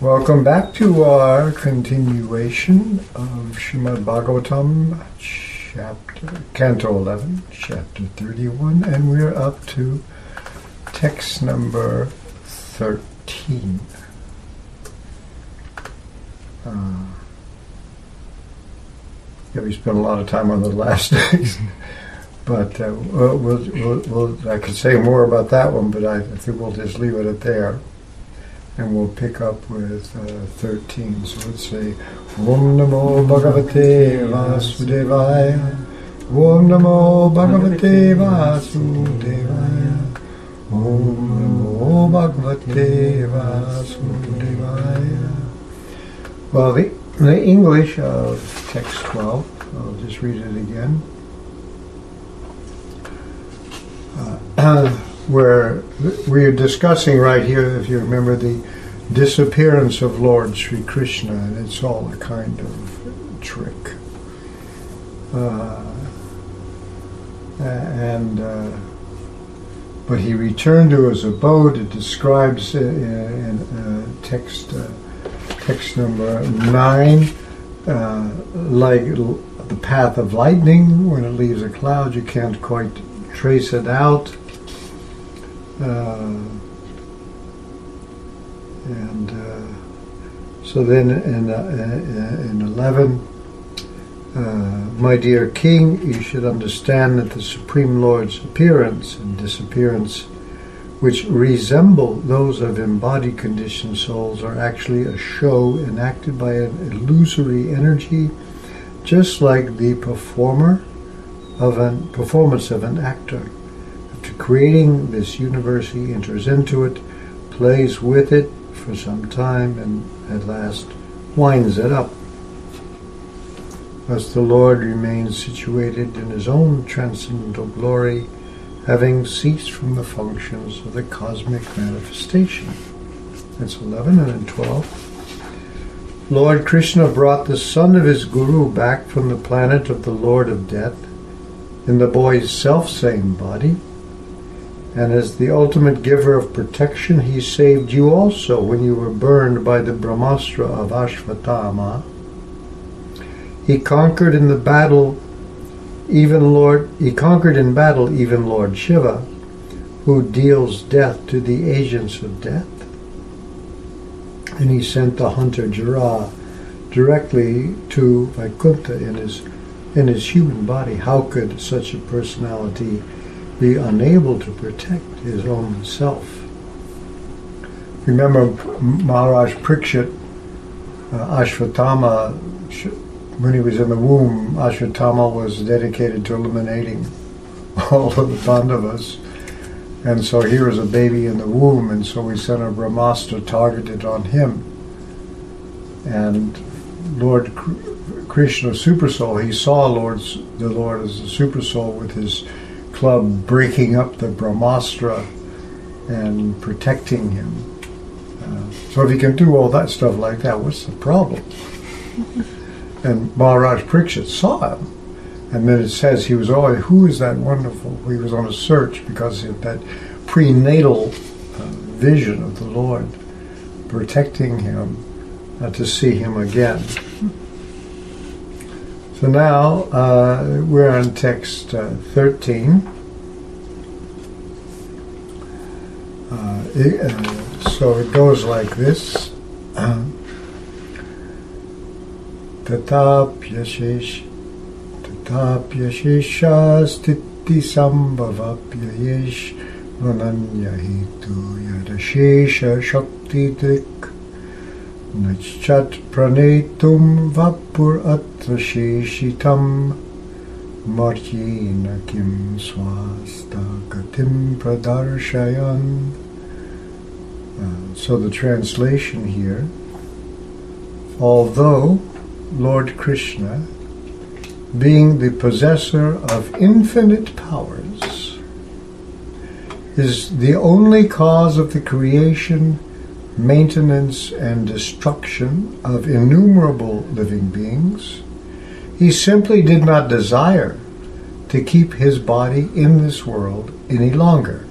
Welcome back to our continuation of Srimad Bhagavatam, chapter, Canto 11, chapter 31, and we're up to text number 13. Uh, yeah, we spent a lot of time on the last text, but uh, we'll, we'll, we'll, I could say more about that one, but I, I think we'll just leave it at there and we'll pick up with uh, 13. So let's say, Om Namo Bhagavate Vasudevaya. Om Namo Bhagavate Vasudevaya. Om Namo Bhagavate Vasudevaya. Well, the, the English of text 12, I'll just read it again. Uh, where we're discussing right here, if you remember, the disappearance of Lord Sri Krishna, and it's all a kind of trick. Uh, and uh, but he returned to his abode. It describes in, in uh, text uh, text number nine, uh, like the path of lightning. When it leaves a cloud, you can't quite trace it out. Uh, and uh, so then in, uh, in 11, uh, my dear king, you should understand that the Supreme Lord's appearance and disappearance, which resemble those of embodied conditioned souls, are actually a show enacted by an illusory energy, just like the performer of an performance of an actor to creating this universe, he enters into it, plays with it for some time, and at last winds it up. Thus the Lord remains situated in his own transcendental glory, having ceased from the functions of the cosmic manifestation. That's 11 and then 12. Lord Krishna brought the son of his guru back from the planet of the Lord of Death in the boy's self-same body and as the ultimate giver of protection, he saved you also when you were burned by the Brahmastra of Ashvatthama. He conquered in the battle even Lord he conquered in battle even Lord Shiva, who deals death to the agents of death. And he sent the hunter Jara directly to Vaikuntha in his in his human body. How could such a personality be unable to protect his own self. Remember Maharaj Parikshit, uh, Ashvatthama, when he was in the womb, Ashvatthama was dedicated to eliminating all of the Pandavas. And so here was a baby in the womb, and so we sent a Brahmastra targeted on him. And Lord Krishna, Super Soul, he saw Lord's, the Lord as a Super Soul with his club breaking up the Brahmastra and protecting him. Uh, so if he can do all that stuff like that, what's the problem? and Maharaj Pariksit saw him. And then it says he was always, who is that wonderful? He was on a search because of that prenatal uh, vision of the Lord protecting him uh, to see him again. So now uh, we're on text uh, 13. Uh, it, uh, so it goes like this. Shakti Dik Nachat pranetum vapur atra sheshitam marjina kim swasta gatim pradarshayan. Uh, so the translation here, although Lord Krishna, being the possessor of infinite powers, is the only cause of the creation maintenance and destruction of innumerable living beings. He simply did not desire to keep his body in this world any longer.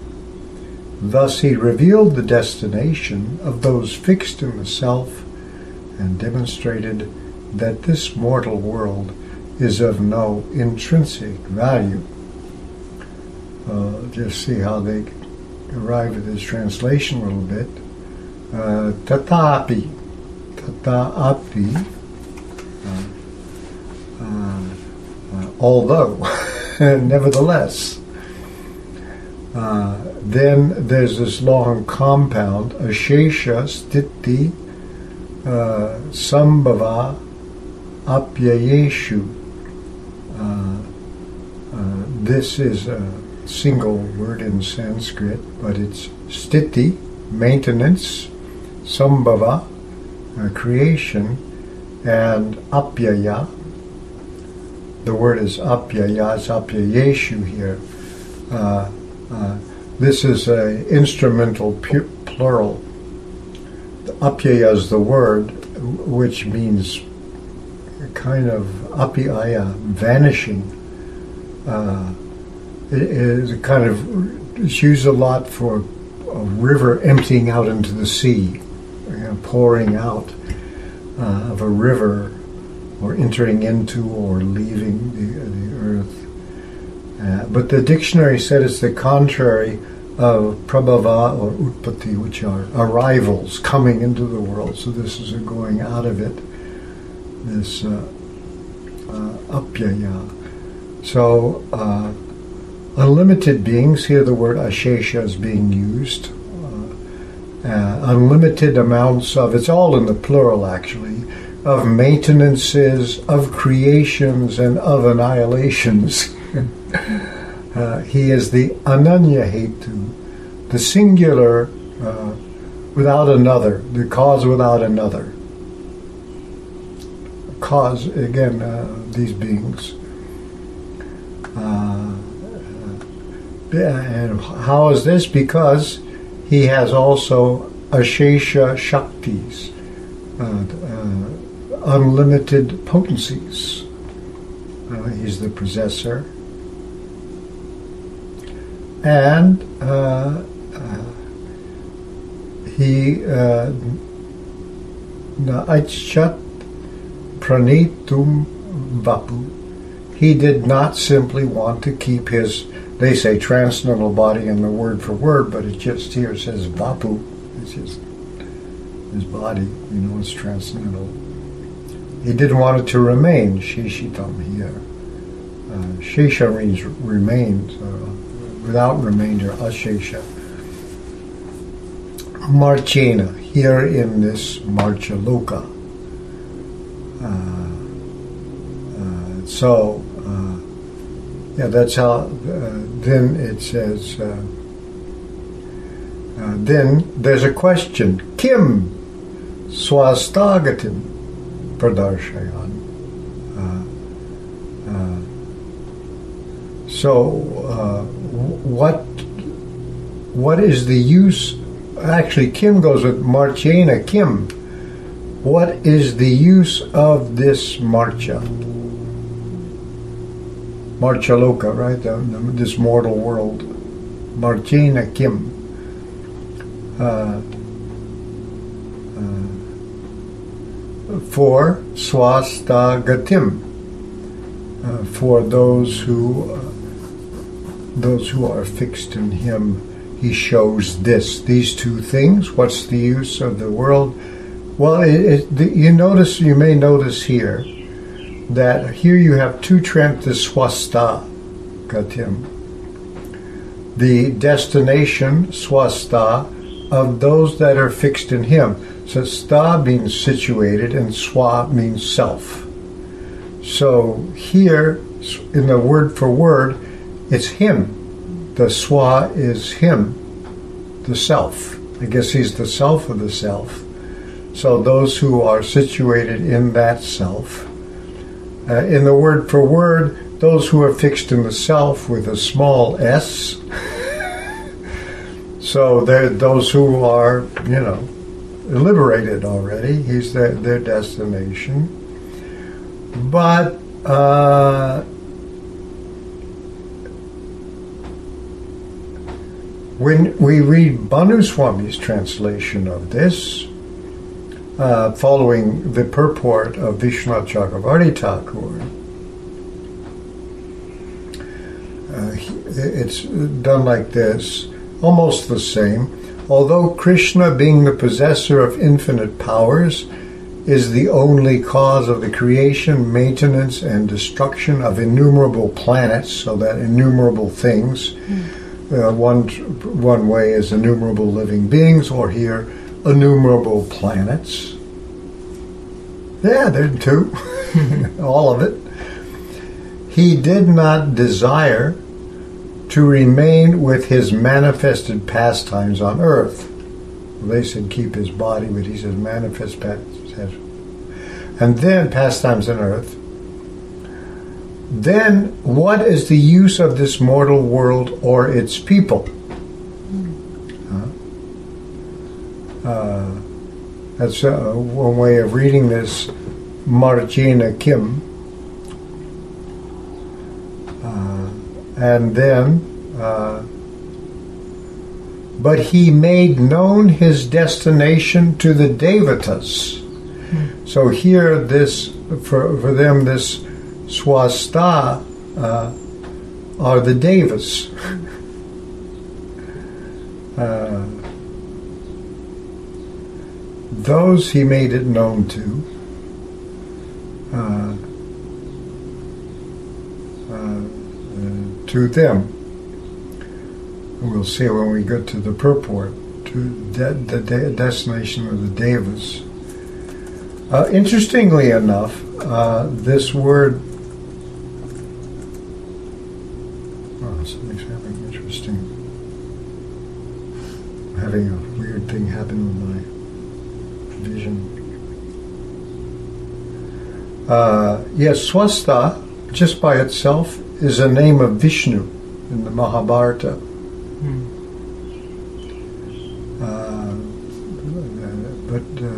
Thus he revealed the destination of those fixed in the self and demonstrated that this mortal world is of no intrinsic value. Uh, just see how they arrive at this translation a little bit. Uh, tatapi, tataapi, uh, uh, although, nevertheless. Uh, then there's this long compound, Ashesha, Stiti, uh, Sambhava, Apyayeshu. Uh, uh, this is a single word in Sanskrit, but it's Stiti, maintenance, Sambhava, uh, creation, and Apyaya. The word is Apyaya, it's Apyayeshu here. Uh, uh, this is an instrumental pu- plural. Apyaya is the word, which means kind of apyaya, vanishing. Uh, it is kind of it's used a lot for a river emptying out into the sea, you know, pouring out uh, of a river, or entering into or leaving the, the earth. Uh, but the dictionary said it's the contrary of prabhava or utpatti, which are arrivals coming into the world. So this is a going out of it, this uh, uh, apyaya. So uh, unlimited beings, here the word ashesha is being used. Uh, unlimited amounts of, it's all in the plural actually, of maintenances, of creations, and of annihilations. Uh, he is the ananya hetu, the singular uh, without another, the cause without another. Cause, again, uh, these beings. Uh, and how is this? Because he has also Ashesha Shaktis, uh, uh, unlimited potencies. he's the possessor and uh, uh, he uh, Naichat Pranitum Vapu. He did not simply want to keep his, they say transcendental body in the word for word, but it just here says Vapu. It's just his body, you know, it's transcendental. He didn't want it to remain, Shishitam here. Uh, Shisha means remains. Uh, without remainder, Ashesha. Marchena, here in this Marchaloka. Uh, uh, so, uh, yeah, that's how, uh, then it says, uh, uh, then there's a question. Kim swastagatim pradarshayan. so, what what is the use? Actually, Kim goes with Marchena Kim. What is the use of this marcha? Marchaloka, right? this mortal world. Marchena Kim. Uh, uh, for swastagatim, uh, for those who uh, those who are fixed in him, he shows this, these two things. What's the use of the world? Well, it, it, the, you notice, you may notice here that here you have two trent the swasta gatim, the destination swasta of those that are fixed in him. So sta means situated and swa means self. So here, in the word for word, it's him. The swa is him, the self. I guess he's the self of the self. So those who are situated in that self. Uh, in the word for word, those who are fixed in the self with a small s. so they're those who are, you know, liberated already. He's their, their destination. But uh, when we read Bhanu Swami's translation of this, uh, following the purport of Vishwanath Chakravarti Thakur, uh, it's done like this, almost the same. Although Krishna, being the possessor of infinite powers, is the only cause of the creation, maintenance, and destruction of innumerable planets, so that innumerable things. Mm. Uh, one one way is innumerable living beings, or here innumerable planets. Yeah, there are two, all of it. He did not desire to remain with his manifested pastimes on earth. They said keep his body, but he says manifest pastimes. And then pastimes on earth. Then what is the use of this mortal world or its people? Uh, that's uh, one way of reading this. Marjina Kim and then, uh, but he made known his destination to the Devatas. So here, this for for them, this swasta uh, are the Devas. Uh, those he made it known to. Uh, to them. We'll see when we get to the purport, to de- the de- destination of the Devas. Uh, interestingly enough, uh, this word. Oh, something's happening interesting. I'm having a weird thing happen with my vision. Uh, yes, swasta, just by itself, is a name of Vishnu in the Mahabharata. Hmm. Uh, but uh,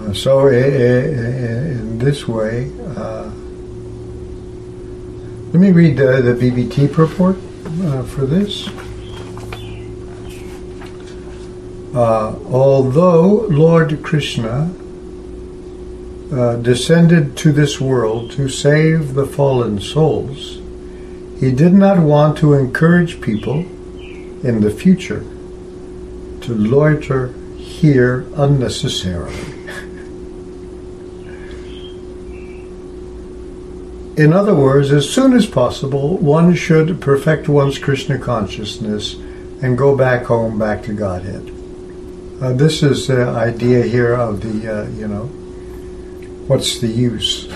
uh so in this way, uh, let me read the, the BBT purport uh, for this. although Lord Krishna uh, descended to this world to save the fallen souls, he did not want to encourage people in the future to loiter here unnecessarily. in other words, as soon as possible, one should perfect one's Krishna consciousness and go back home, back to Godhead. Uh, this is the idea here of the, uh, you know, what's the use?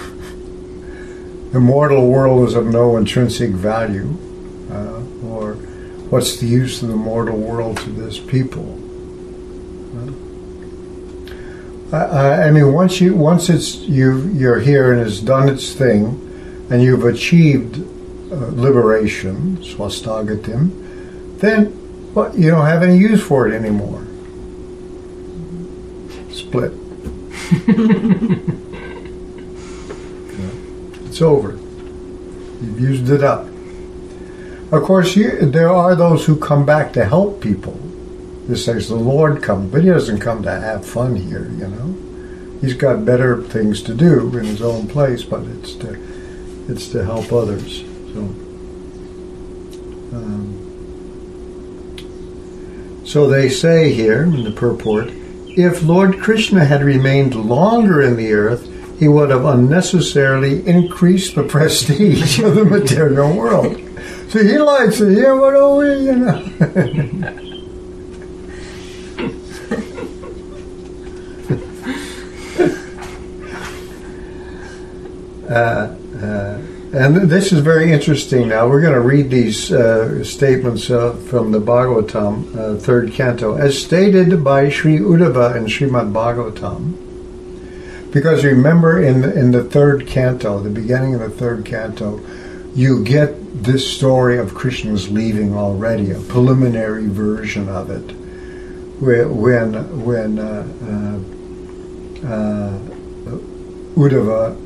the mortal world is of no intrinsic value, uh, or what's the use of the mortal world to this people? I, I, mean, once you once it's you you're here and it's done its thing, and you've achieved uh, liberation, swastagatim, then well, you don't have any use for it anymore. Split. It's over. You've used it up. Of course, you, there are those who come back to help people. This says the Lord comes, but He doesn't come to have fun here. You know, He's got better things to do in His own place, but it's to it's to help others. So. Um, so they say here in the purport, if Lord Krishna had remained longer in the earth, he would have unnecessarily increased the prestige of the material world. So he likes it. Yeah, what are we, you know? uh, uh, and this is very interesting now. We're going to read these uh, statements uh, from the Bhagavatam, uh, third canto. As stated by Sri Uddhava and Srimad Bhagavatam, because remember, in the, in the third canto, the beginning of the third canto, you get this story of Krishna's leaving already, a preliminary version of it, when when uh, uh, uh, Uddhava,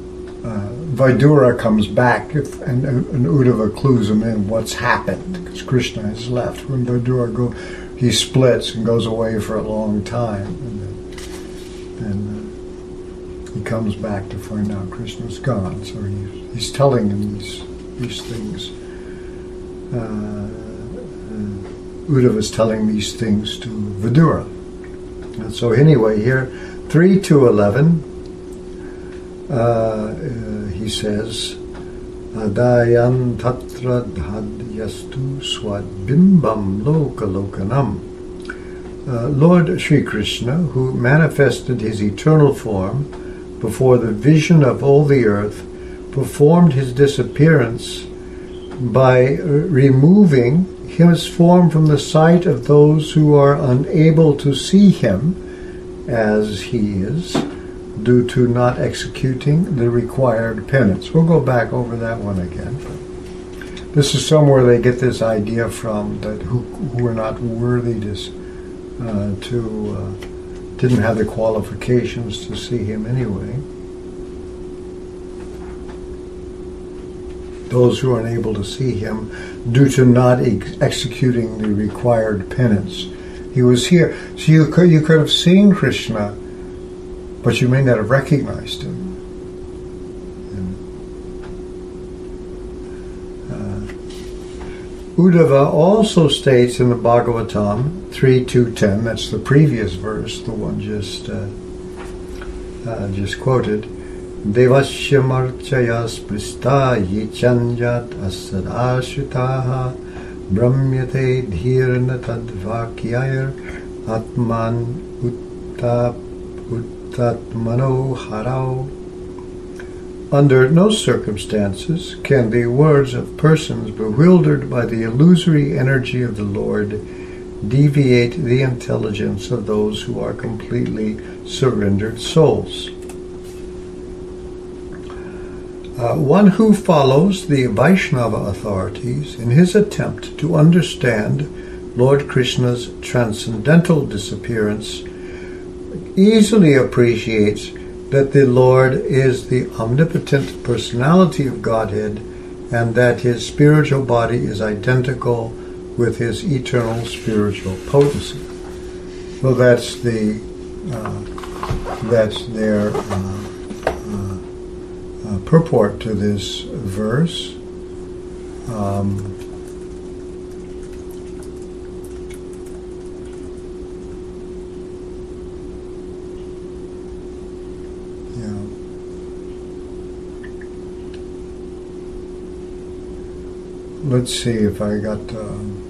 uh, Vidura comes back if, and, and Uddhava clues him in what's happened because Krishna has left. When Vidura go, he splits and goes away for a long time, and and, comes back to find out Krishna's gone. So he, he's telling him these these things. Uh, uh, telling these things to Vidura. And so anyway, here three to eleven. Uh, uh, he says, Adayan tatra dhadyastu swadbimbam lokalokanam. Uh, Lord Sri Krishna, who manifested his eternal form before the vision of all the earth, performed his disappearance by removing his form from the sight of those who are unable to see him as he is due to not executing the required penance. We'll go back over that one again. This is somewhere they get this idea from that who, who are not worthy to, uh, to uh, didn't have the qualifications to see him anyway. Those who are unable to see him due to not ex- executing the required penance. He was here. So you could, you could have seen Krishna but you may not have recognized him. Uddhava also states in the Bhagavatam 3.2.10, that's the previous verse, the one just uh, uh, just quoted, Devasya marchaya sprista yichanjat asad brahmyate dhirna tadvakyayar atman uttap Manoharao. Under no circumstances can the words of persons bewildered by the illusory energy of the Lord deviate the intelligence of those who are completely surrendered souls. Uh, one who follows the Vaishnava authorities in his attempt to understand Lord Krishna's transcendental disappearance easily appreciates that the Lord is the omnipotent personality of Godhead and that his spiritual body is identical with his eternal spiritual potency. Well, that's the uh, that's their uh, uh, uh purport to this verse. Um, let's see if I got. Um,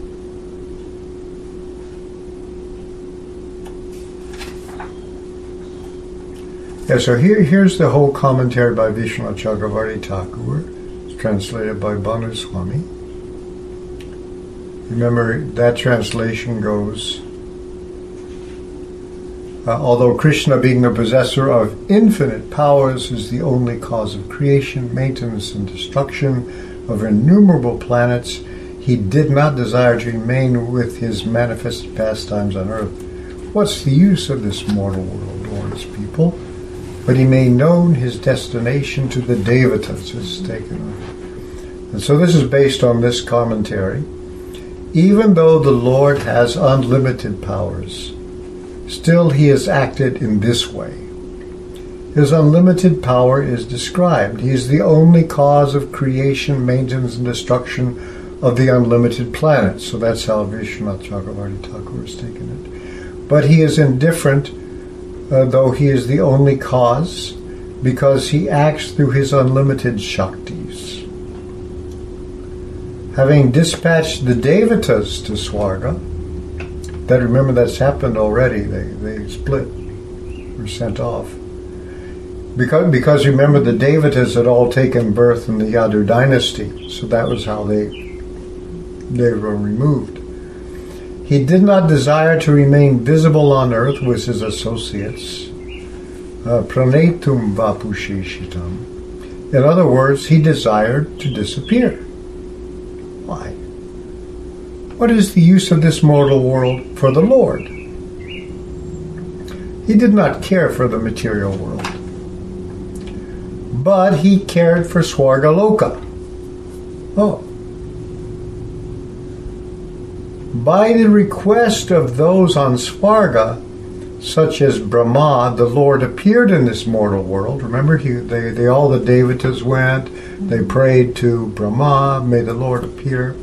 yeah, so here, here's the whole commentary by Vishwanath Chakravarti Thakur. It's translated by Bhanu Swami. Remember, that translation goes uh, although Krishna, being the possessor of infinite powers, is the only cause of creation, maintenance, and destruction, of innumerable planets, he did not desire to remain with his manifested pastimes on earth. What's the use of this mortal world, or his people? But he made known his destination to the Devatas, is taken And so this is based on this commentary. Even though the Lord has unlimited powers, still he has acted in this way. His unlimited power is described. He is the only cause of creation, maintenance, and destruction of the unlimited planets. So that's how Vishwanath Chakravarti Thakur has taken it. But he is indifferent, uh, though he is the only cause, because he acts through his unlimited Shaktis. Having dispatched the Devatas to Swarga, that remember that's happened already, they, they split, were sent off because, because remember the Devatas had all taken birth in the Yadu dynasty, so that was how they they were removed. He did not desire to remain visible on earth with his associates. Uh, pranetum vapusheshitam. In other words, he desired to disappear. Why? What is the use of this mortal world for the Lord? He did not care for the material world. But he cared for Swargaloka. Oh. By the request of those on Svarga, such as Brahma, the Lord appeared in this mortal world. Remember, he, they, they all the Devatas went. They prayed to Brahma, may the Lord appear.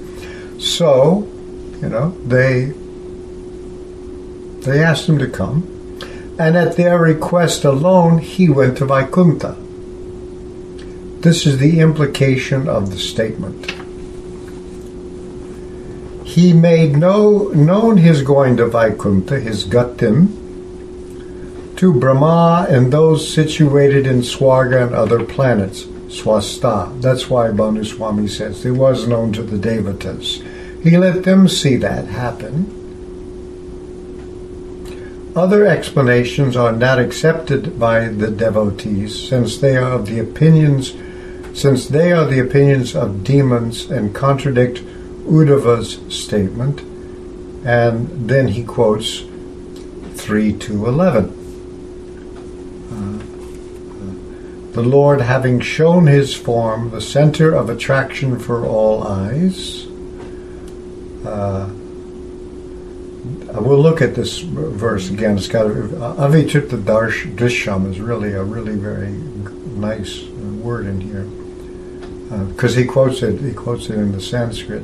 So, you know, they they asked him to come, and at their request alone, he went to Vaikuntha. This is the implication of the statement. He made no, known his going to Vaikuntha, his Gatim, to Brahma and those situated in Swarga and other planets, Swasta. That's why Bhanuswami says it was known to the Devatas. He let them see that happen. Other explanations are not accepted by the devotees since they are of the opinions since they are the opinions of demons and contradict Uddhava's statement. And then he quotes 3 to 11. the Lord having shown his form, the center of attraction for all eyes. Uh, we'll look at this verse again. It's got avichita drishyam is really a really very nice word in here because uh, he quotes it. He quotes it in the Sanskrit.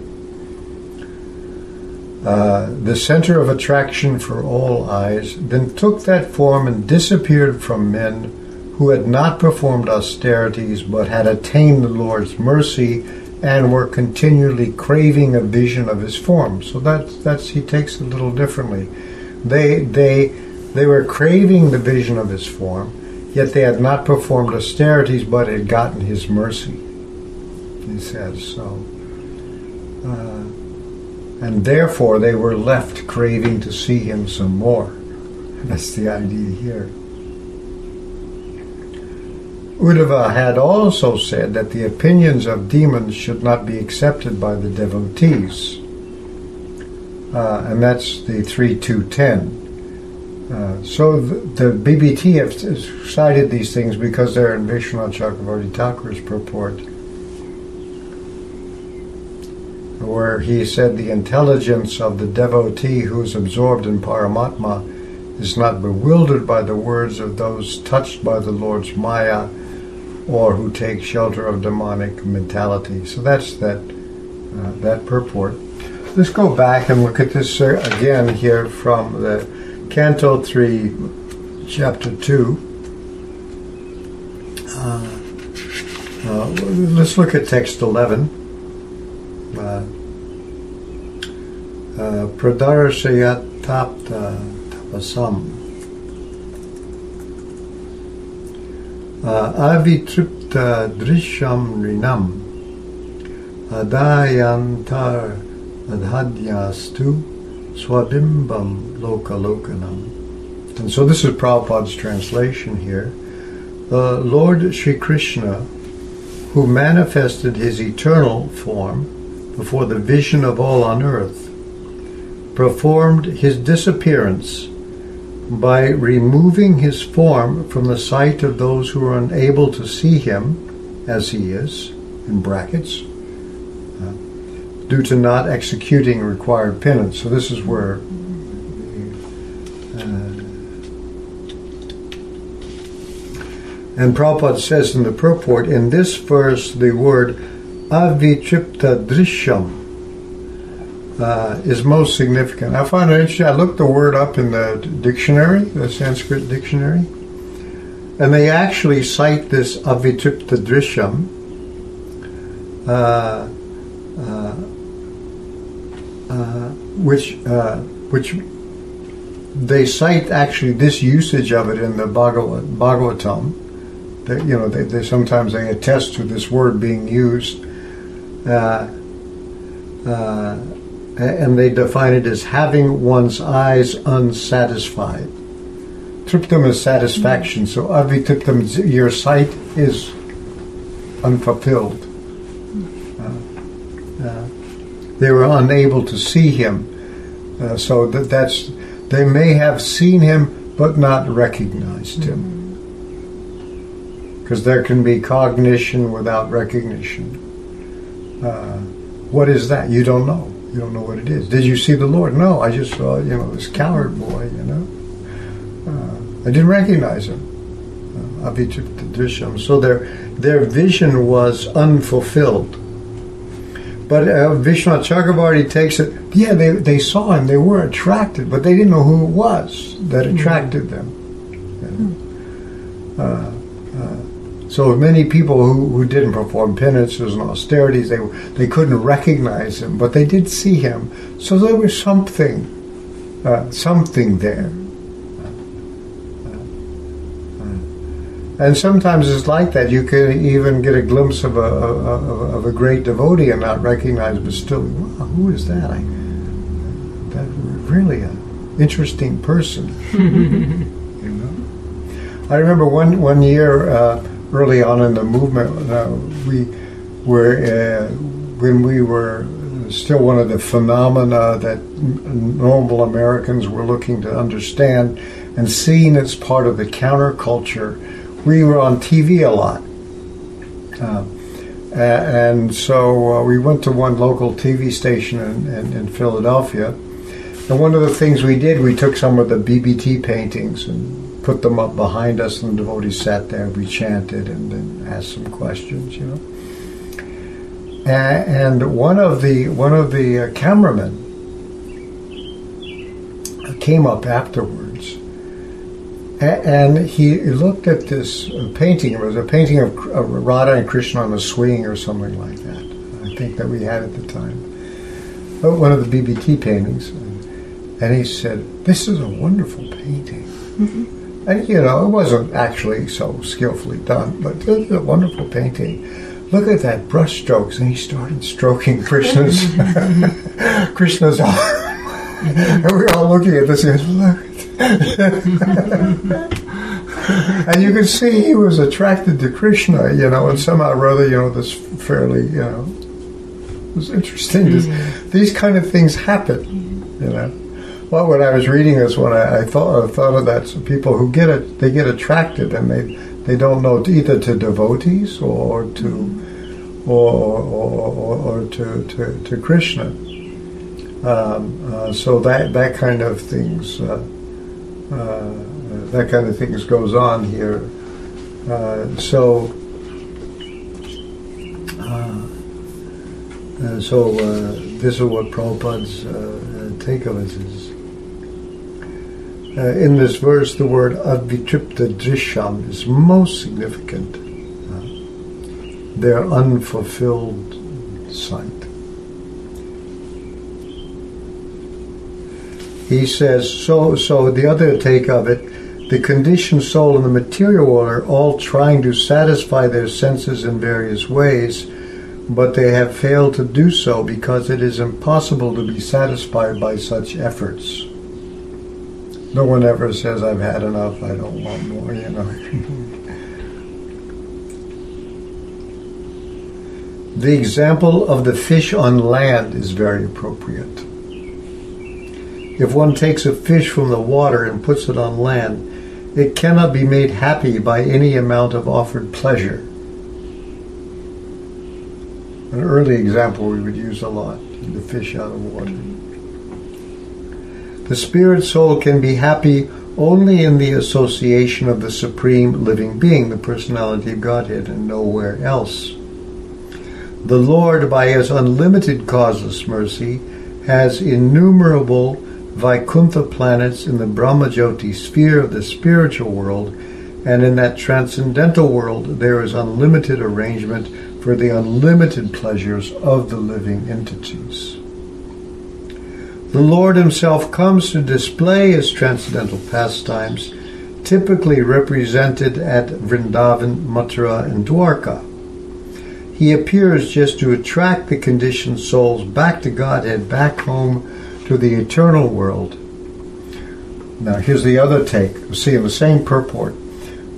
Uh, the center of attraction for all eyes, then took that form and disappeared from men who had not performed austerities but had attained the Lord's mercy and were continually craving a vision of his form. So that's that's he takes it a little differently. They they they were craving the vision of his form, yet they had not performed austerities but had gotten his mercy. He says so. Uh, and therefore they were left craving to see him some more. That's the idea here. Uddhava had also said that the opinions of demons should not be accepted by the devotees. Uh, and that's the 3210. Uh, so the, the, BBT have cited these things because they're in Vishwanath Chakravarti Thakur's purport, where he said the intelligence of the devotee who is absorbed in Paramatma is not bewildered by the words of those touched by the Lord's Maya or who take shelter of demonic mentality. So that's that uh, that purport. Let's go back and look at this uh, again here from the Canto 3, Chapter 2. Uh, uh let's look at text 11. Uh, uh, Pradarshayat tapta tapasam. Uh, avitripta drishyam rinam adayantar adhadyastu swabimbam lokalokanam. And so this is Prabhupada's translation here. The Lord Sri Krishna, who manifested his eternal form before the vision of all on earth, performed his disappearance by removing his form from the sight of those who are unable to see him as he is, in brackets, uh, due to not executing required penance. So this is where. Uh, and Prabhupada says in the purport, in this verse, the word avitripta drishyam uh, is most significant. I find it interesting. I looked the word up in the dictionary, the Sanskrit dictionary, and they actually cite this avitripta drishyam, uh, uh, uh, which uh, which they cite actually this usage of it in the Bhagavatam. They, you know, they, they, sometimes they attest to this word being used. Uh, uh, and they define it as having one's eyes unsatisfied. Triptam is satisfaction, so avitiptam, your sight is unfulfilled. Uh, uh, they were unable to see him, uh, so that that's they may have seen him but not recognized him. because there can be cognition without recognition. Uh, what is that? You don't know. You don't know what it is. Did you see the Lord? No, I just saw you know this cowherd boy. You know, uh, I didn't recognize him. Uh. So their their vision was unfulfilled. But uh, Vishnu Chakravarti takes it. Yeah, they, they saw him. They were attracted, but they didn't know who it was that hmm. attracted mm. them. Uh, uh, so many people who, who didn't perform penances and austerities, they they couldn't recognize him, but they did see him. So there was something, uh, something there. And sometimes it's like that. You can even get a glimpse of a, of, of a great devotee and not recognize, but still, wow, who is that? I, that really an interesting person. you know. I remember one one year uh, early on in the movement, uh, we were uh, when we were still one of the phenomena that normal Americans were looking to understand and seeing as part of the counterculture we were on TV a lot. Uh, and so uh, we went to one local TV station in, in, in, Philadelphia. And one of the things we did, we took some of the BBT paintings and put them up behind us, and the devotees sat there. We chanted and then asked some questions, you know. And one of the one of the uh, cameramen came up afterwards and he looked at this painting. It was a painting of Radha and Krishna on a swing or something like that. I think that we had at the time. One of the BBT paintings. And he said, This is a wonderful painting. Mm-hmm. And, you know, it wasn't actually so skillfully done, but it was a wonderful painting. Look at that brush strokes. And he started stroking Krishna's, Krishna's arm. and we were all looking at this and look and you could see he was attracted to Krishna, you know, and somehow or other, you know, this fairly, you know, it was interesting. Mm-hmm. These kind of things happen, you know. Well, when I was reading this one, I, I thought I thought of that. So people who get it, they get attracted, and they they don't know either to devotees or to or or, or, or to, to, to Krishna. Um, uh, so that that kind of things. Uh, uh, that kind of things goes on here. Uh, so, uh, so this is what Prabhupada's take of it is. Uh, in this verse, the word advitripta drisham is most significant. Uh, their unfulfilled sight. he says, so, so the other take of it, the conditioned soul and the material world are all trying to satisfy their senses in various ways, but they have failed to do so because it is impossible to be satisfied by such efforts. No one ever says, I've had enough, I don't want more, you know. the example of the fish on land is very appropriate. If one takes a fish from the water and puts it on land, it cannot be made happy by any amount of offered pleasure. An early example we would use a lot the fish out of water. The spirit soul can be happy only in the association of the supreme living being, the personality of Godhead, and nowhere else. The Lord, by his unlimited causeless mercy, has innumerable Vaikuntha planets in the Brahmajyoti sphere of the spiritual world, and in that transcendental world there is unlimited arrangement for the unlimited pleasures of the living entities. The Lord Himself comes to display His transcendental pastimes, typically represented at Vrindavan, Mathura, and Dwarka. He appears just to attract the conditioned souls back to Godhead, back home to the eternal world. Now, here's the other take. See, the same purport.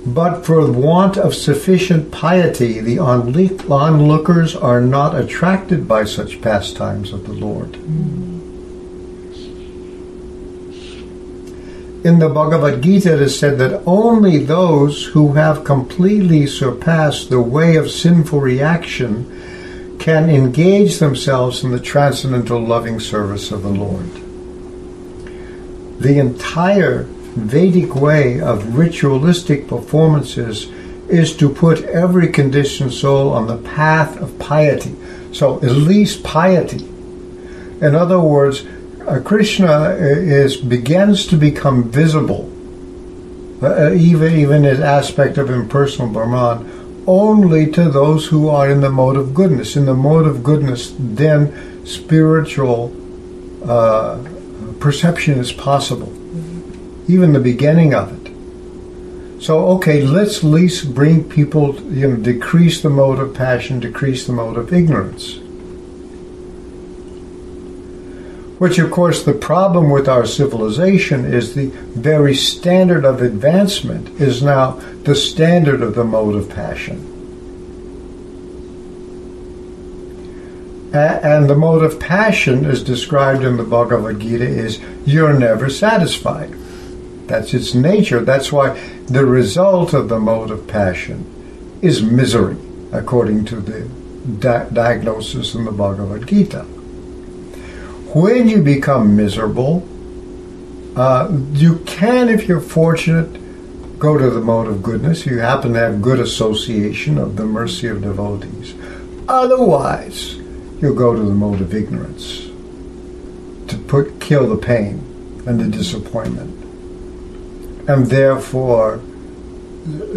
But for want of sufficient piety, the onlookers are not attracted by such pastimes of the Lord. In the Bhagavad Gita, it is said that only those who have completely surpassed the way of sinful reaction can engage themselves in the transcendental loving service of the Lord. The entire Vedic way of ritualistic performances is to put every conditioned soul on the path of piety. So, at least piety. In other words, uh, Krishna is begins to become visible, uh, even even his aspect of impersonal Brahman, only to those who are in the mode of goodness. In the mode of goodness, then spiritual uh, perception is possible, even the beginning of it. So, okay, let's at least bring people, you know, decrease the mode of passion, decrease the mode of ignorance. Which, of course, the problem with our civilization is the very standard of advancement is now the standard of the mode of passion. And the mode of passion, as described in the Bhagavad Gita, is you're never satisfied. That's its nature. That's why the result of the mode of passion is misery, according to the di- diagnosis in the Bhagavad Gita. When you become miserable, uh, you can, if you're fortunate, go to the mode of goodness. You happen to have good association of the mercy of devotees. Otherwise, you'll go to the mode of ignorance to put kill the pain and the disappointment, and therefore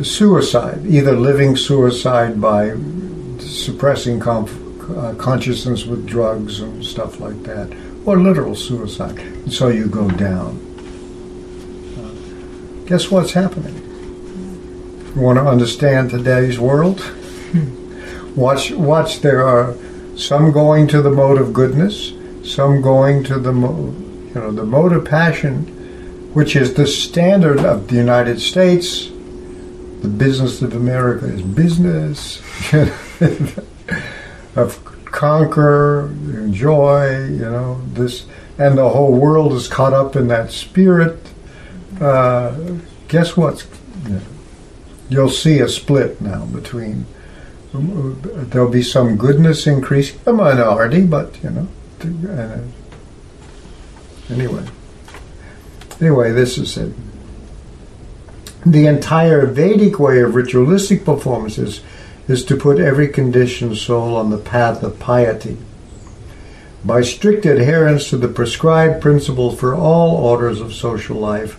suicide, either living suicide by suppressing uh, consciousness with drugs and stuff like that, or literal suicide. And so you go down. Uh, guess what's happening? You want to understand today's world? watch, watch. There are some going to the mode of goodness, some going to the mode, you know, the mode of passion, which is the standard of the United States. The business of America is business. of conquer, enjoy, you know, this, and the whole world is caught up in that spirit. Uh, guess what? You'll see a split now between. There'll be some goodness increase, a minority, but you know. Uh, anyway, anyway, this is it. The entire Vedic way of ritualistic performances is to put every conditioned soul on the path of piety. By strict adherence to the prescribed principles for all orders of social life,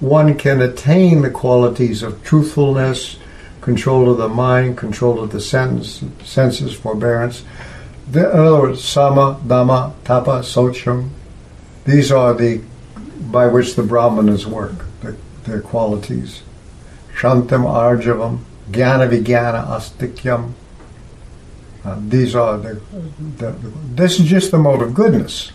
one can attain the qualities of truthfulness, control of the mind, control of the sense, senses, forbearance. The, in other words, sama, dhamma, tapa, saucham. These are the by which the brahmanas work, the, their qualities. Shantam arjavam, Jnana Vijnana Astikyam. Uh, these are the, the, the, this is just the mode of goodness.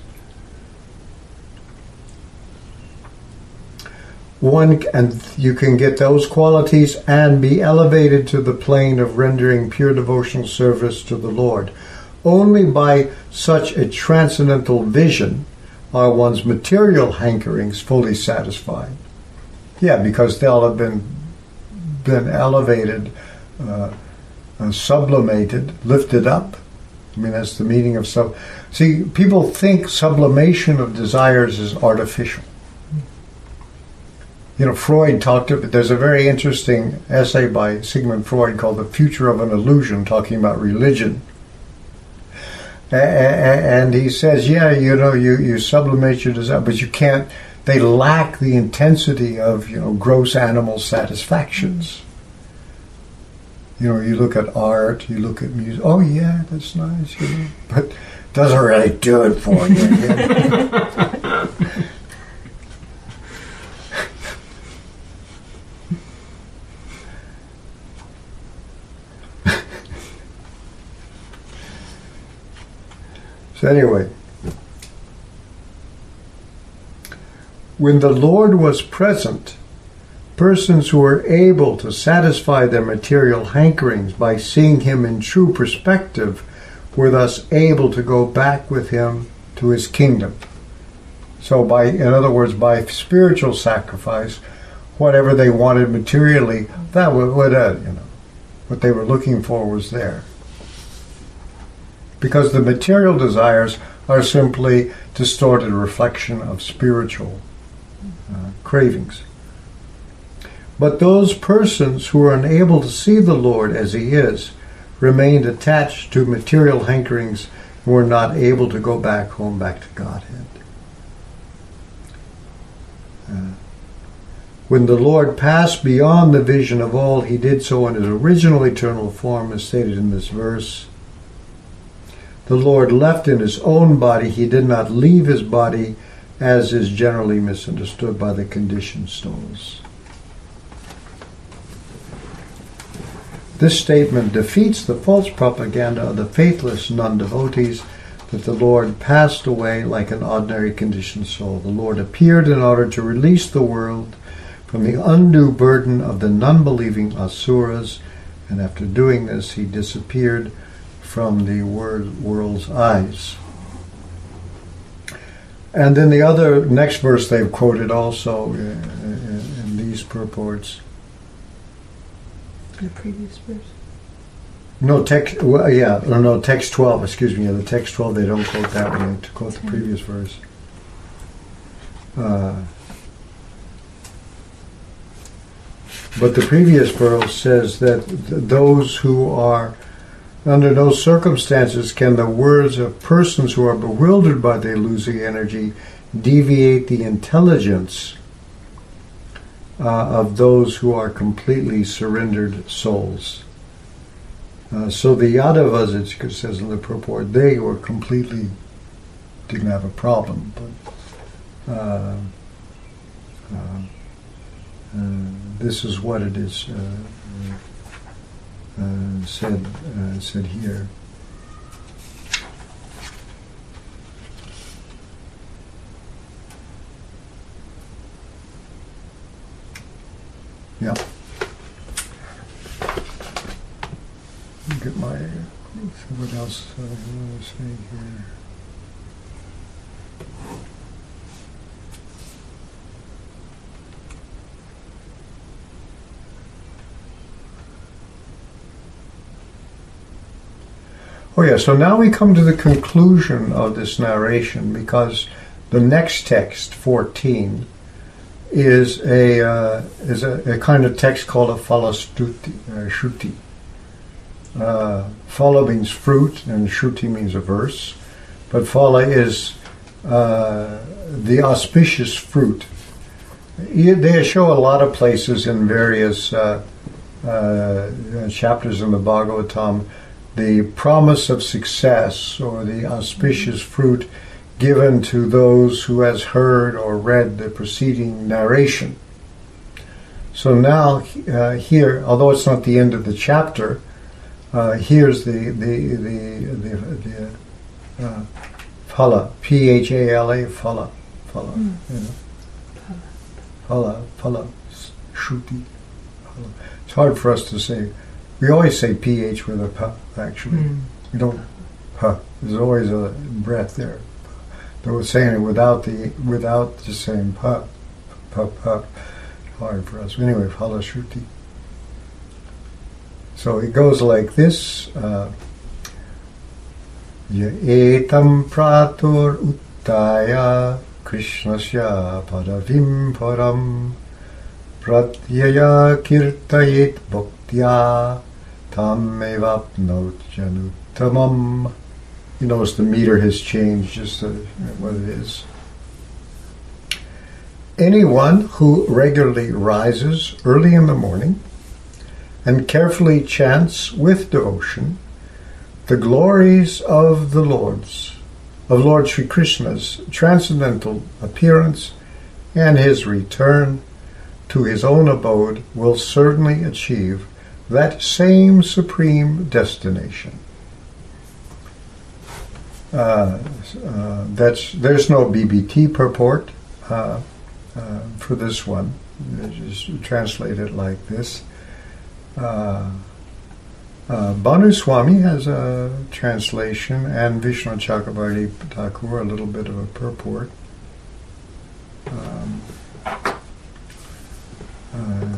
One and you can get those qualities and be elevated to the plane of rendering pure devotional service to the Lord. Only by such a transcendental vision are one's material hankerings fully satisfied. Yeah, because they'll have been been elevated, uh, uh, sublimated, lifted up. I mean, that's the meaning of sub. See, people think sublimation of desires is artificial. You know, Freud talked about. It. There's a very interesting essay by Sigmund Freud called "The Future of an Illusion," talking about religion. And he says, yeah, you know, you, you sublimate your desire, but you can't they lack the intensity of you know gross animal satisfactions. You know, you look at art, you look at music. Oh yeah, that's nice, you know, but doesn't really do it for you. you know? so anyway. When the Lord was present, persons who were able to satisfy their material hankerings by seeing Him in true perspective were thus able to go back with Him to His kingdom. So, by in other words, by spiritual sacrifice, whatever they wanted materially, that was what uh, you know, what they were looking for was there. Because the material desires are simply distorted reflection of spiritual cravings. But those persons who are unable to see the Lord as He is remained attached to material hankerings and were not able to go back home, back to Godhead. Uh, when the Lord passed beyond the vision of all, he did so in his original eternal form, as stated in this verse. The Lord left in his own body, he did not leave his body, as is generally misunderstood by the conditioned souls. This statement defeats the false propaganda of the faithless non devotees that the Lord passed away like an ordinary conditioned soul. The Lord appeared in order to release the world from the undue burden of the non believing asuras, and after doing this, he disappeared from the world's eyes. And then the other next verse they've quoted also in, in these purports the previous verse? No, text, well, yeah, no, no, text 12, excuse me, yeah, the text 12, they don't quote that one, they quote the previous verse. Uh, but the previous verse says that th- those who are, under no circumstances can the words of persons who are bewildered by the losing energy deviate the intelligence uh, of those who are completely surrendered souls. Uh, so the Yadavas, says in the purport, they were completely didn't have a problem, but uh, uh, uh this is what it is uh, said said here. Yeah. Get my, what else I want to say here. Oh yeah, so now we come to the conclusion of this narration because the next text, 14, is a uh, is a, a, kind of text called a phalastuti, uh, shuti. Uh, phala means fruit, and shuti means a verse, but phala is uh, the auspicious fruit. They show a lot of places in various uh, uh, chapters in the Bhagavatam the promise of success or the auspicious fruit given to those who has heard or read the preceding narration. So now uh, here, although it's not the end of the chapter, uh, here's the the the the, the uh, phala, P H A L A, phala, phala, mm. you know, phala, phala, shruti. It's hard for us to say. We always say ph with a p. Actually, mm. we don't. Huh. There's always a breath there. They were saying it without the without just saying pup, pup, pup. Hard for us. Anyway, Phalashruti. So it goes like this. Uh, etam pratur uttaya krishnasya padavim param pratyaya kirtayit bhaktya tam evapnot januttamam you notice the meter has changed, just what it is. Anyone who regularly rises early in the morning and carefully chants with devotion the glories of the Lord's, of Lord Sri Krishna's transcendental appearance and his return to his own abode will certainly achieve that same supreme destination. Uh, uh, that's there's no BBT purport uh, uh, for this one. Just translate it like this. Uh, uh Bhanu Swami has a translation, and Vishnu Chakravarti Thakur a little bit of a purport. Um, uh,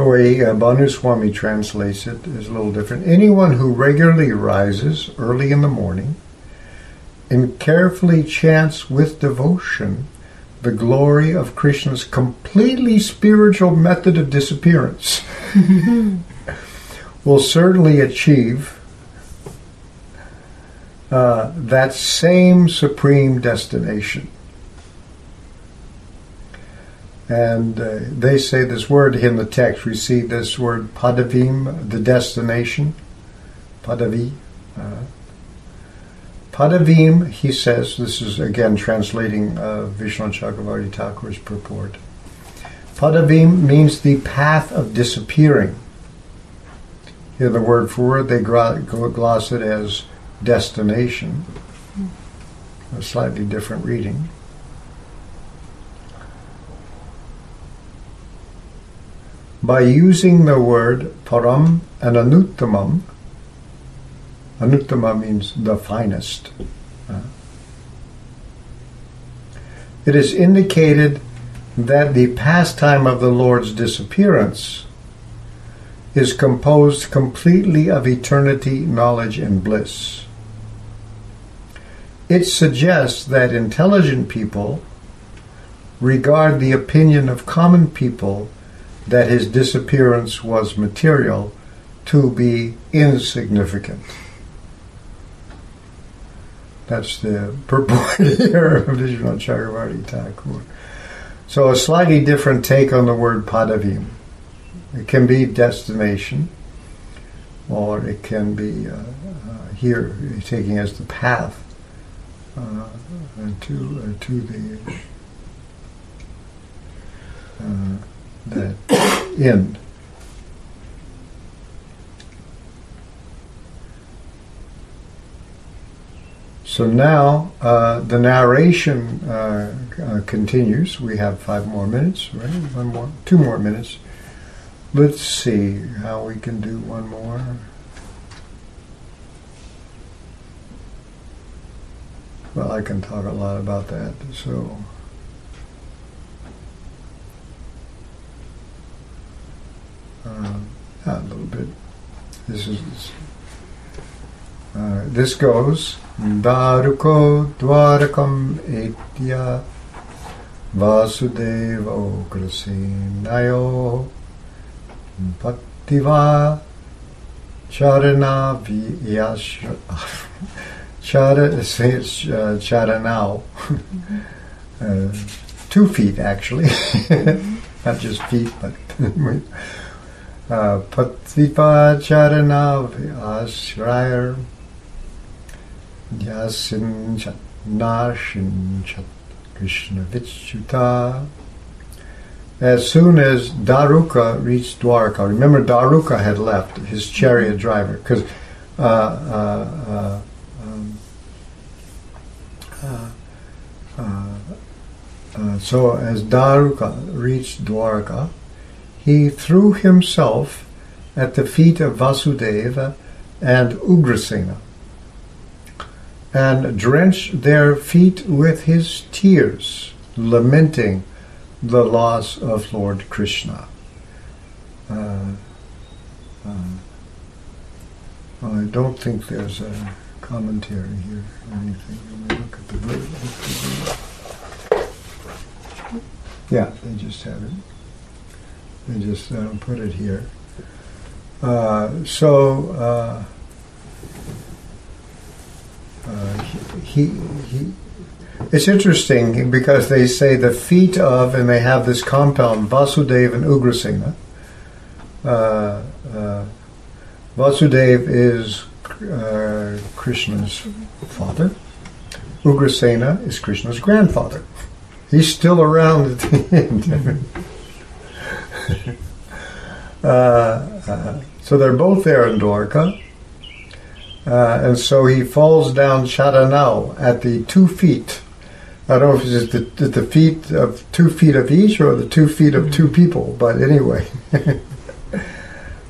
The way uh, Bhanu translates it is a little different. Anyone who regularly rises early in the morning and carefully chants with devotion the glory of Krishna's completely spiritual method of disappearance will certainly achieve uh, that same supreme destination. And uh, they say this word in the text, we see this word padavim, the destination, padavi. Uh, padavim, he says, this is again translating uh, Vishnu Chakravarti Thakur's purport. Padavim means the path of disappearing. Here, the word for it, they gloss it as destination, a slightly different reading. By using the word param and anuttamam, anuttama means the finest. Uh, it is indicated that the pastime of the Lord's disappearance is composed completely of eternity, knowledge, and bliss. It suggests that intelligent people regard the opinion of common people that his disappearance was material to be insignificant. That's the purport here of Vishnu Chakravarti Thakur. So a slightly different take on the word padavim. It can be destination, or it can be uh, uh, here taking as the path uh, to uh, to the uh, that end. So now uh, the narration uh, uh, continues. We have five more minutes, right? One more, two more minutes. Let's see how we can do one more. Well, I can talk a lot about that. So. Uh, a little bit. This is uh, this goes Daruko Dwarakam Etya Vasudeva Nayo Bhaktiva Charana Vyashra Chara says uh, Charanao. uh, two feet actually. Not just feet, but uh, Patvipa Charana Vyashrayar Yasin Chat Narshin Chat Krishna Vichyuta as soon as Daruka reached Dwarka, remember Daruka had left his chariot driver because uh, uh, uh, um, uh, uh, so as Daruka reached Dwarka, he threw himself at the feet of Vasudeva and Ugrasena and drenched their feet with his tears, lamenting the loss of Lord Krishna. Uh, uh, I don't think there's a commentary here or anything. Let me look at the book. Yeah, they just have it. They just uh, put it here. Uh, so uh, uh, he, he it's interesting because they say the feet of, and they have this compound, Vasudeva and Ugrasena. Uh, uh, Vasudev is Krishna's father. Ugrasena is Krishna's grandfather. He's still around at the end. Uh, uh, so they're both there in Dwarka. Uh, and so he falls down Charanao at the two feet I don't know if it's the, the feet of two feet of each or the two feet of two people, but anyway.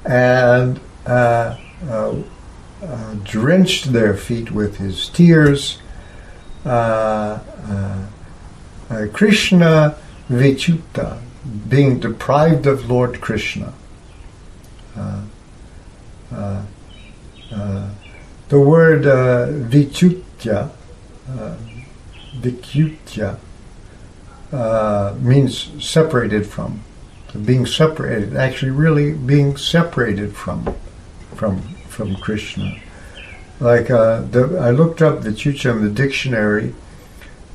and uh, uh, uh, drenched their feet with his tears. Uh, Krishna Vichuta, being deprived of Lord Krishna. uh, uh, uh, the word uh, vichutya, uh, uh, means separated from, being separated. Actually, really being separated from, from from Krishna. Like uh, the, I looked up vichutya in the dictionary.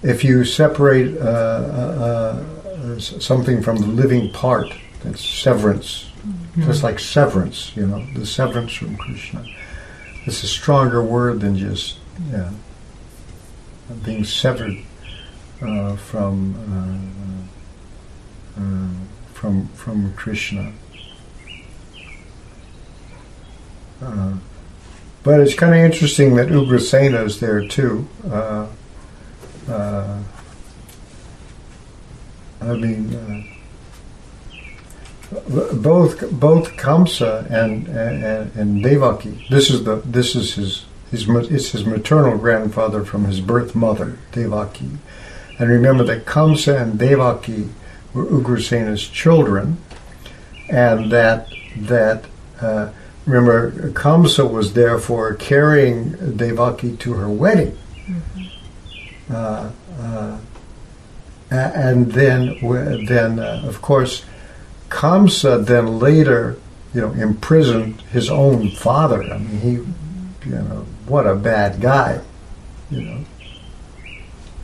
If you separate something from the living part, that's severance, mm-hmm. just like severance. You know, the severance from Krishna. It's a stronger word than just yeah, being severed uh, from uh, uh, from from Krishna. Uh, but it's kind of interesting that Ugrasena is there too. Uh, uh, I mean, both both Kamsa and, and and Devaki. This is the this is his his it's his maternal grandfather from his birth mother Devaki, and remember that Kamsa and Devaki were Ugrasena's children, and that that uh, remember Kamsa was therefore carrying Devaki to her wedding. Mm-hmm. Uh, uh, and then, then uh, of course, Kamsa then later, you know, imprisoned his own father. I mean, he, you know, what a bad guy, you know.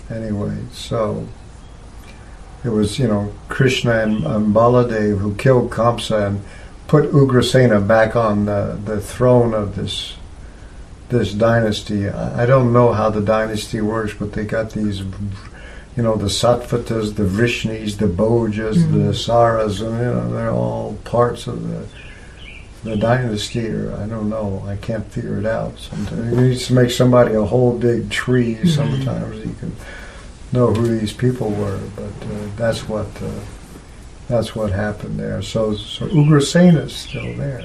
Anyway, so it was, you know, Krishna and, and Baladev who killed Kamsa and put Ugrasena back on the, the throne of this this dynasty. I, I don't know how the dynasty works, but they got these you know, the Sattvatas, the Vrishnis, the Bhojas, mm-hmm. the Saras, and you know, they're all parts of the the dynasty, or I don't know. I can't figure it out. Sometimes you need to make somebody a whole big tree. Mm-hmm. Sometimes you can know who these people were, but uh, that's what uh, that's what happened there. So, so Ugrasena is still there,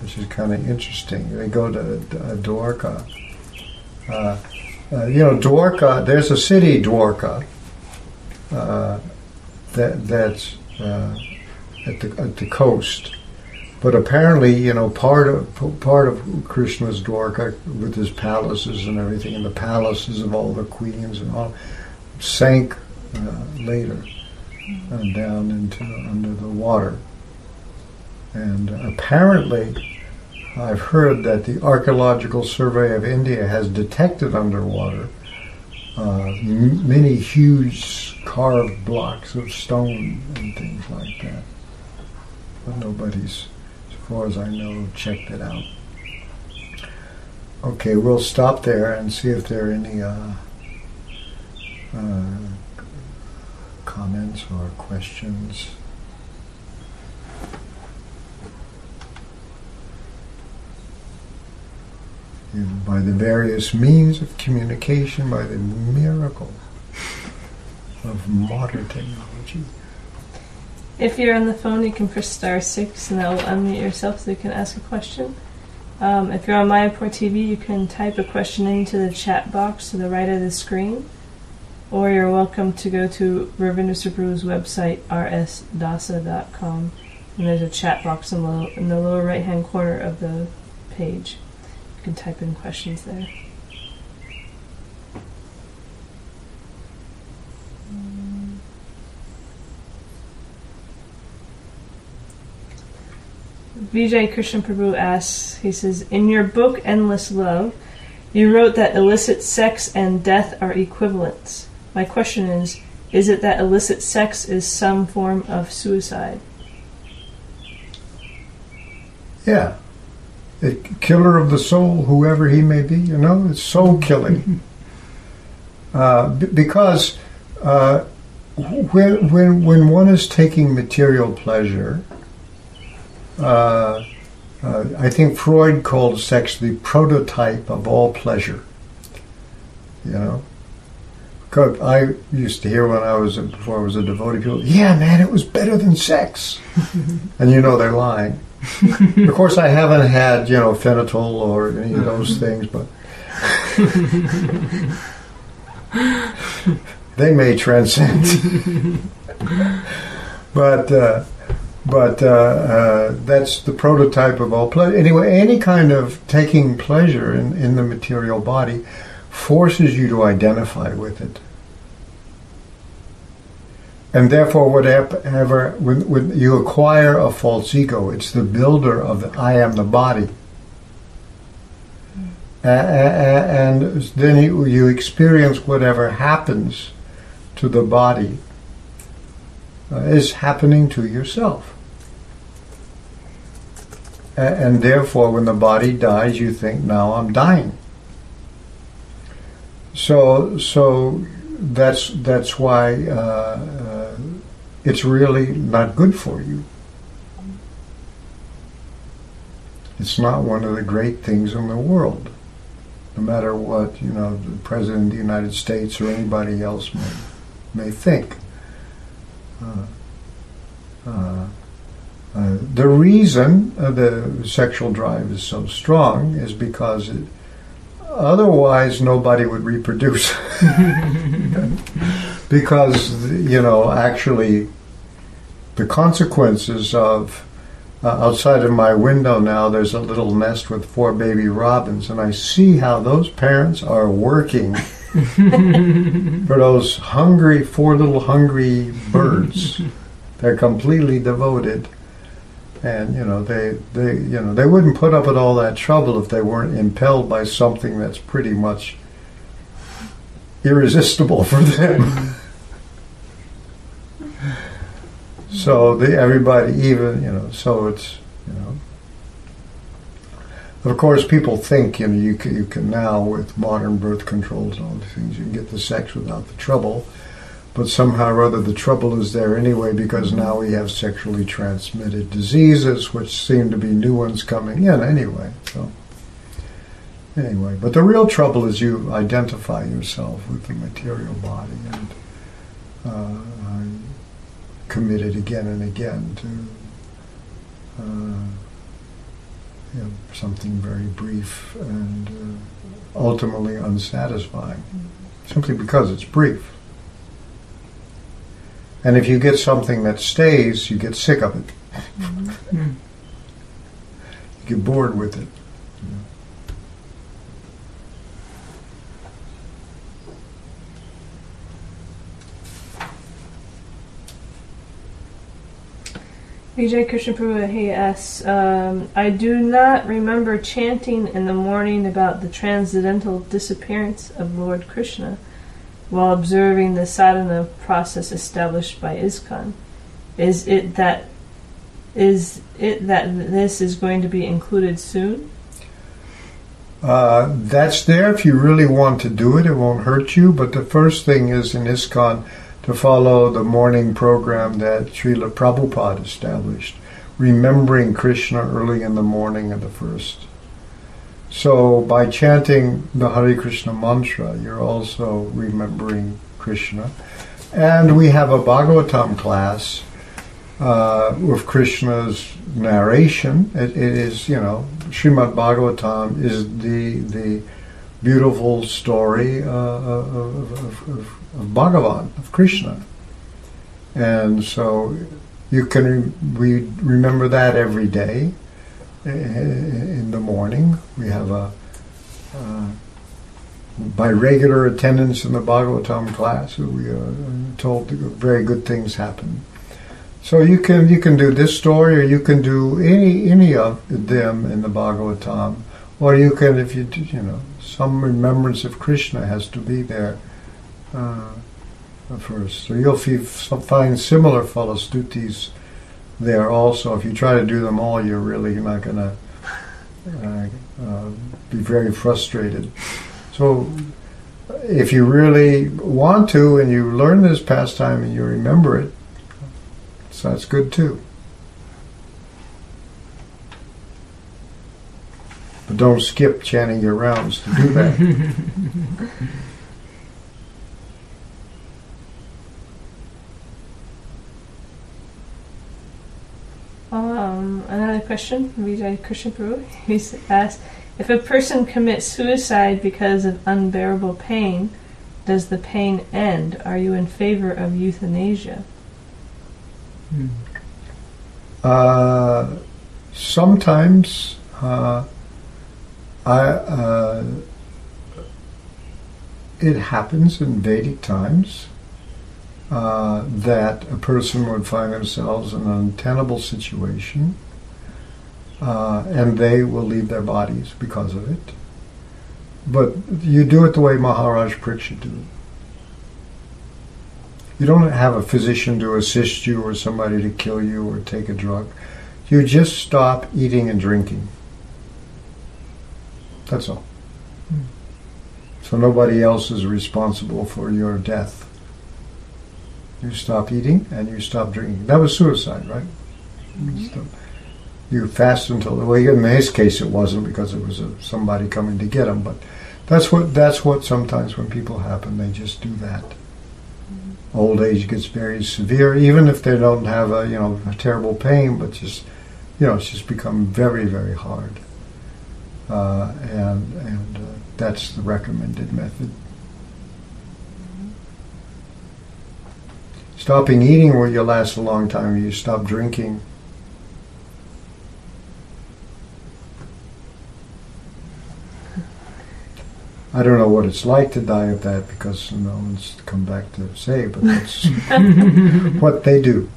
which is kind of interesting. They go to uh, Dwarka. Uh, uh, you know, Dwarka, there's a city, Dwarka, uh, that, that's uh, at, the, at the coast. But apparently, you know, part of part of Krishna's Dwarka with his palaces and everything, and the palaces of all the queens and all, sank uh, later uh, down into under the water. And apparently, I've heard that the Archaeological Survey of India has detected underwater uh, many huge carved blocks of stone and things like that. But nobody's, as far as I know, checked it out. Okay, we'll stop there and see if there are any uh, uh, comments or questions. By the various means of communication, by the miracle of modern technology. If you're on the phone, you can press star six and that will unmute yourself so you can ask a question. Um, if you're on Mayapur TV, you can type a question into the chat box to the right of the screen, or you're welcome to go to Ravindra Svarupa Prabhu's website, rsdasa.com, and there's a chat box in the, in the lower right hand corner of the page can type in questions there. Vijay Krishna Prabhu asks, he says, In your book Endless Love, you wrote that illicit sex and death are equivalents. My question is, is it that illicit sex is some form of suicide? Yeah a killer of the soul, whoever he may be. You know, it's soul killing. uh, b- because uh, when, when, when one is taking material pleasure, uh, uh I think Freud called sex the prototype of all pleasure. You know, because I used to hear when I was before I was a devotee, people, yeah, man, it was better than sex, and you know they're lying of course, I haven't had you know phenytoin or any of those things, but they may transcend. but uh, but uh, uh, that's the prototype of all pleasure. Anyway, any kind of taking pleasure in, in the material body forces you to identify with it. And therefore, whatever, when, when you acquire a false ego, it's the builder of the I am the body. And then you, you experience whatever happens to the body uh, is happening to yourself. And therefore, when the body dies, you think, now I'm dying. So, so that's that's why uh, uh, it's really not good for you. It's not one of the great things in the world, no matter what you know the president of the United States or anybody else may may think. Uh, uh, uh, the reason uh, the sexual drive is so strong is because it, otherwise nobody would reproduce. because, you know, actually, the consequences of uh, outside of my window now, there's a little nest with four baby robins, and I see how those parents are working for those hungry, four little hungry birds. They're completely devoted, and you know they, they, you know, they wouldn't put up with all that trouble if they weren't impelled by something that's pretty much irresistible for them. so the, everybody, even you know, so it's you know. Of course, people think you know you can, you can now with modern birth controls and all these things you can get the sex without the trouble, but somehow or other the trouble is there anyway because now we have sexually transmitted diseases which seem to be new ones coming in anyway. So anyway, but the real trouble is you identify yourself with the material body and uh, committed again and again to uh, you know, something very brief and uh, ultimately unsatisfying, simply because it's brief. And if you get something that stays, you get sick of it. You get bored with it. Vijay Krishna Prabhu, he asks, um, I do not remember chanting in the morning about the transcendental disappearance of Lord Krishna while observing the sadhana process established by ISKCON. Is it that is it that this is going to be included soon? Uh, that's there if you really want to do it. It won't hurt you. But the first thing is in ISKCON to follow the morning program that Srila Prabhupada established, remembering Krishna early in the morning of the first. So by chanting the Hare Krishna mantra, you're also remembering Krishna. And we have a Bhagavatam class uh, with Krishna's narration. It, it is, you know, Srimad Bhagavatam is the the beautiful story uh, of, of, of, of Bhagavan, of Krishna. And so you can re- we remember that every day in the morning. We have a uh, by regular attendance in the Bhagavatam class, we are told very good things happen. So you can you can do this story, or you can do any any of them in the Bhagavatam, or you can if you you know some remembrance of Krishna has to be there uh, first. So you'll find similar falastutis there also. If you try to do them all, you're really not going to uh, uh, be very frustrated. So if you really want to and you learn this pastime and you remember it, so that's good too. But don't skip chanting your rounds to do that. Um, another question, Vijay Krishna Prabhu. He asked, if a person commits suicide because of unbearable pain, does the pain end? Are you in favor of euthanasia? Hmm. Uh, sometimes uh, I, uh, it happens in Vedic times uh, that a person would find themselves in an untenable situation uh, and they will leave their bodies because of it. But you do it the way Maharaj Parikshit did it. You don't have a physician to assist you or somebody to kill you or take a drug. You just stop eating and drinking. That's all. So nobody else is responsible for your death. You stop eating and you stop drinking. That was suicide, right? So you fast until the well, in his case it wasn't because it was a, somebody coming to get him, but that's what that's what sometimes when people happen they just do that old age gets very severe, even if they don't have a you know a terrible pain, but just you know it's just become very very hard, uh, and and uh, that's the recommended method. Stopping eating will you last a long time. You stop drinking. I don't know what it's like to die of that because no one's come back to say, but that's what they do.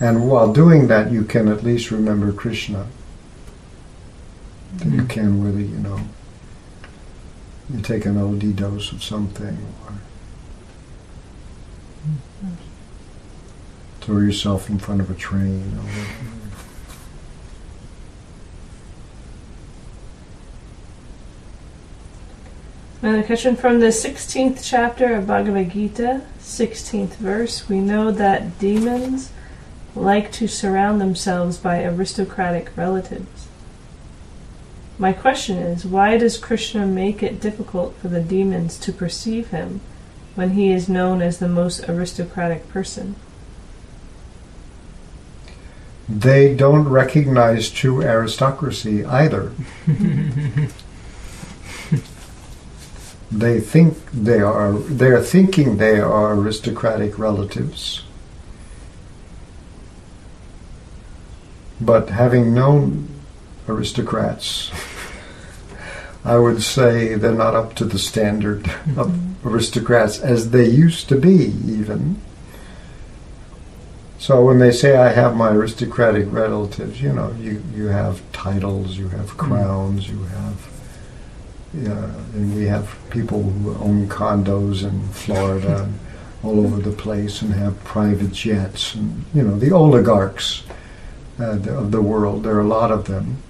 And while doing that, you can at least remember Krishna. That you mm-hmm. can really, you know, you take an OD dose of something or throw yourself in front of a train. Another question from the 16th chapter of Bhagavad Gita, 16th verse. We know that demons like to surround themselves by aristocratic relatives. My question is why does Krishna make it difficult for the demons to perceive him when he is known as the most aristocratic person? They don't recognize true aristocracy either. they think they are they're thinking they are aristocratic relatives but having known aristocrats i would say they're not up to the standard of aristocrats as they used to be even so when they say i have my aristocratic relatives you know you, you have titles you have crowns you have yeah, and we have people who own condos in Florida and all over the place and have private jets and you know the oligarchs uh, the, of the world. There are a lot of them.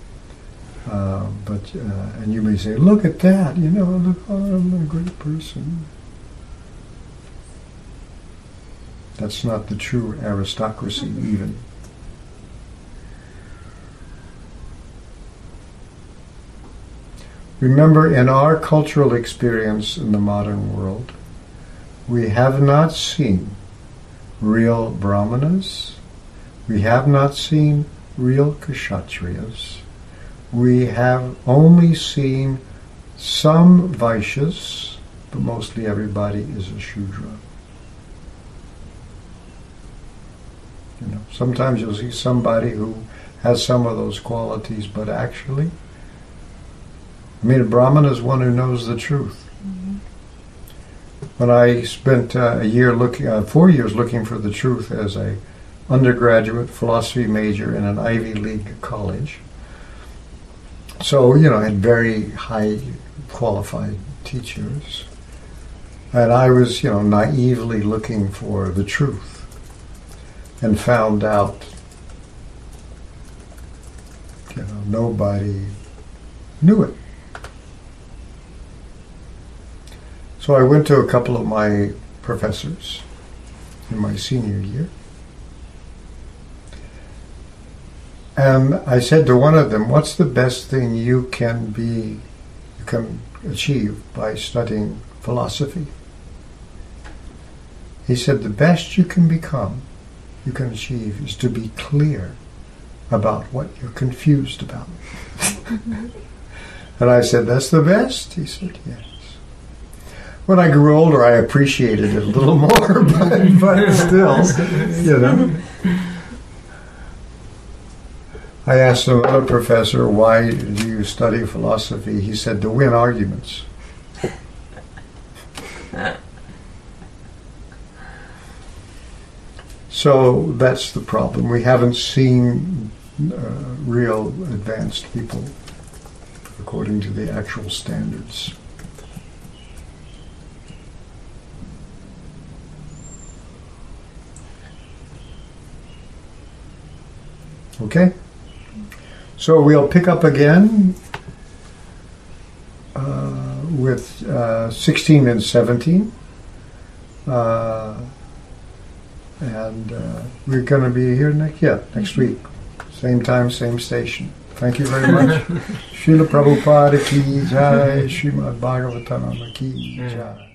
Uh, but uh, and you may say, look at that, you know, look, oh, I'm a great person. That's not the true aristocracy, even. Remember, in our cultural experience in the modern world, we have not seen real brahmanas, we have not seen real kshatriyas, we have only seen some vaishyas, but mostly everybody is a shudra. You know, sometimes you'll see somebody who has some of those qualities, but actually I mean, a Brahmin is one who knows the truth. Mm-hmm. When I spent uh, a year looking, uh, four years looking for the truth as a undergraduate philosophy major in an Ivy League college. So, you know, I had very high qualified teachers. And I was, you know, naively looking for the truth and found out, you know, nobody knew it. So I went to a couple of my professors in my senior year. And I said to one of them, What's the best thing you can be, you can achieve by studying philosophy? He said, The best you can become, you can achieve, is to be clear about what you're confused about. and I said, That's the best? He said, Yes. When I grew older, I appreciated it a little more, but, but still, you know. I asked another professor, why do you study philosophy? He said, to win arguments. So that's the problem. We haven't seen uh, real advanced people according to the actual standards. Okay? So we'll pick up again uh, with uh, 16 and 17. Uh, and uh, we're going to be here next, yeah, next week. Same time, same station. Thank you very much. Srila Prabhupada ki jai, Srimad Bhagavatam ki jai.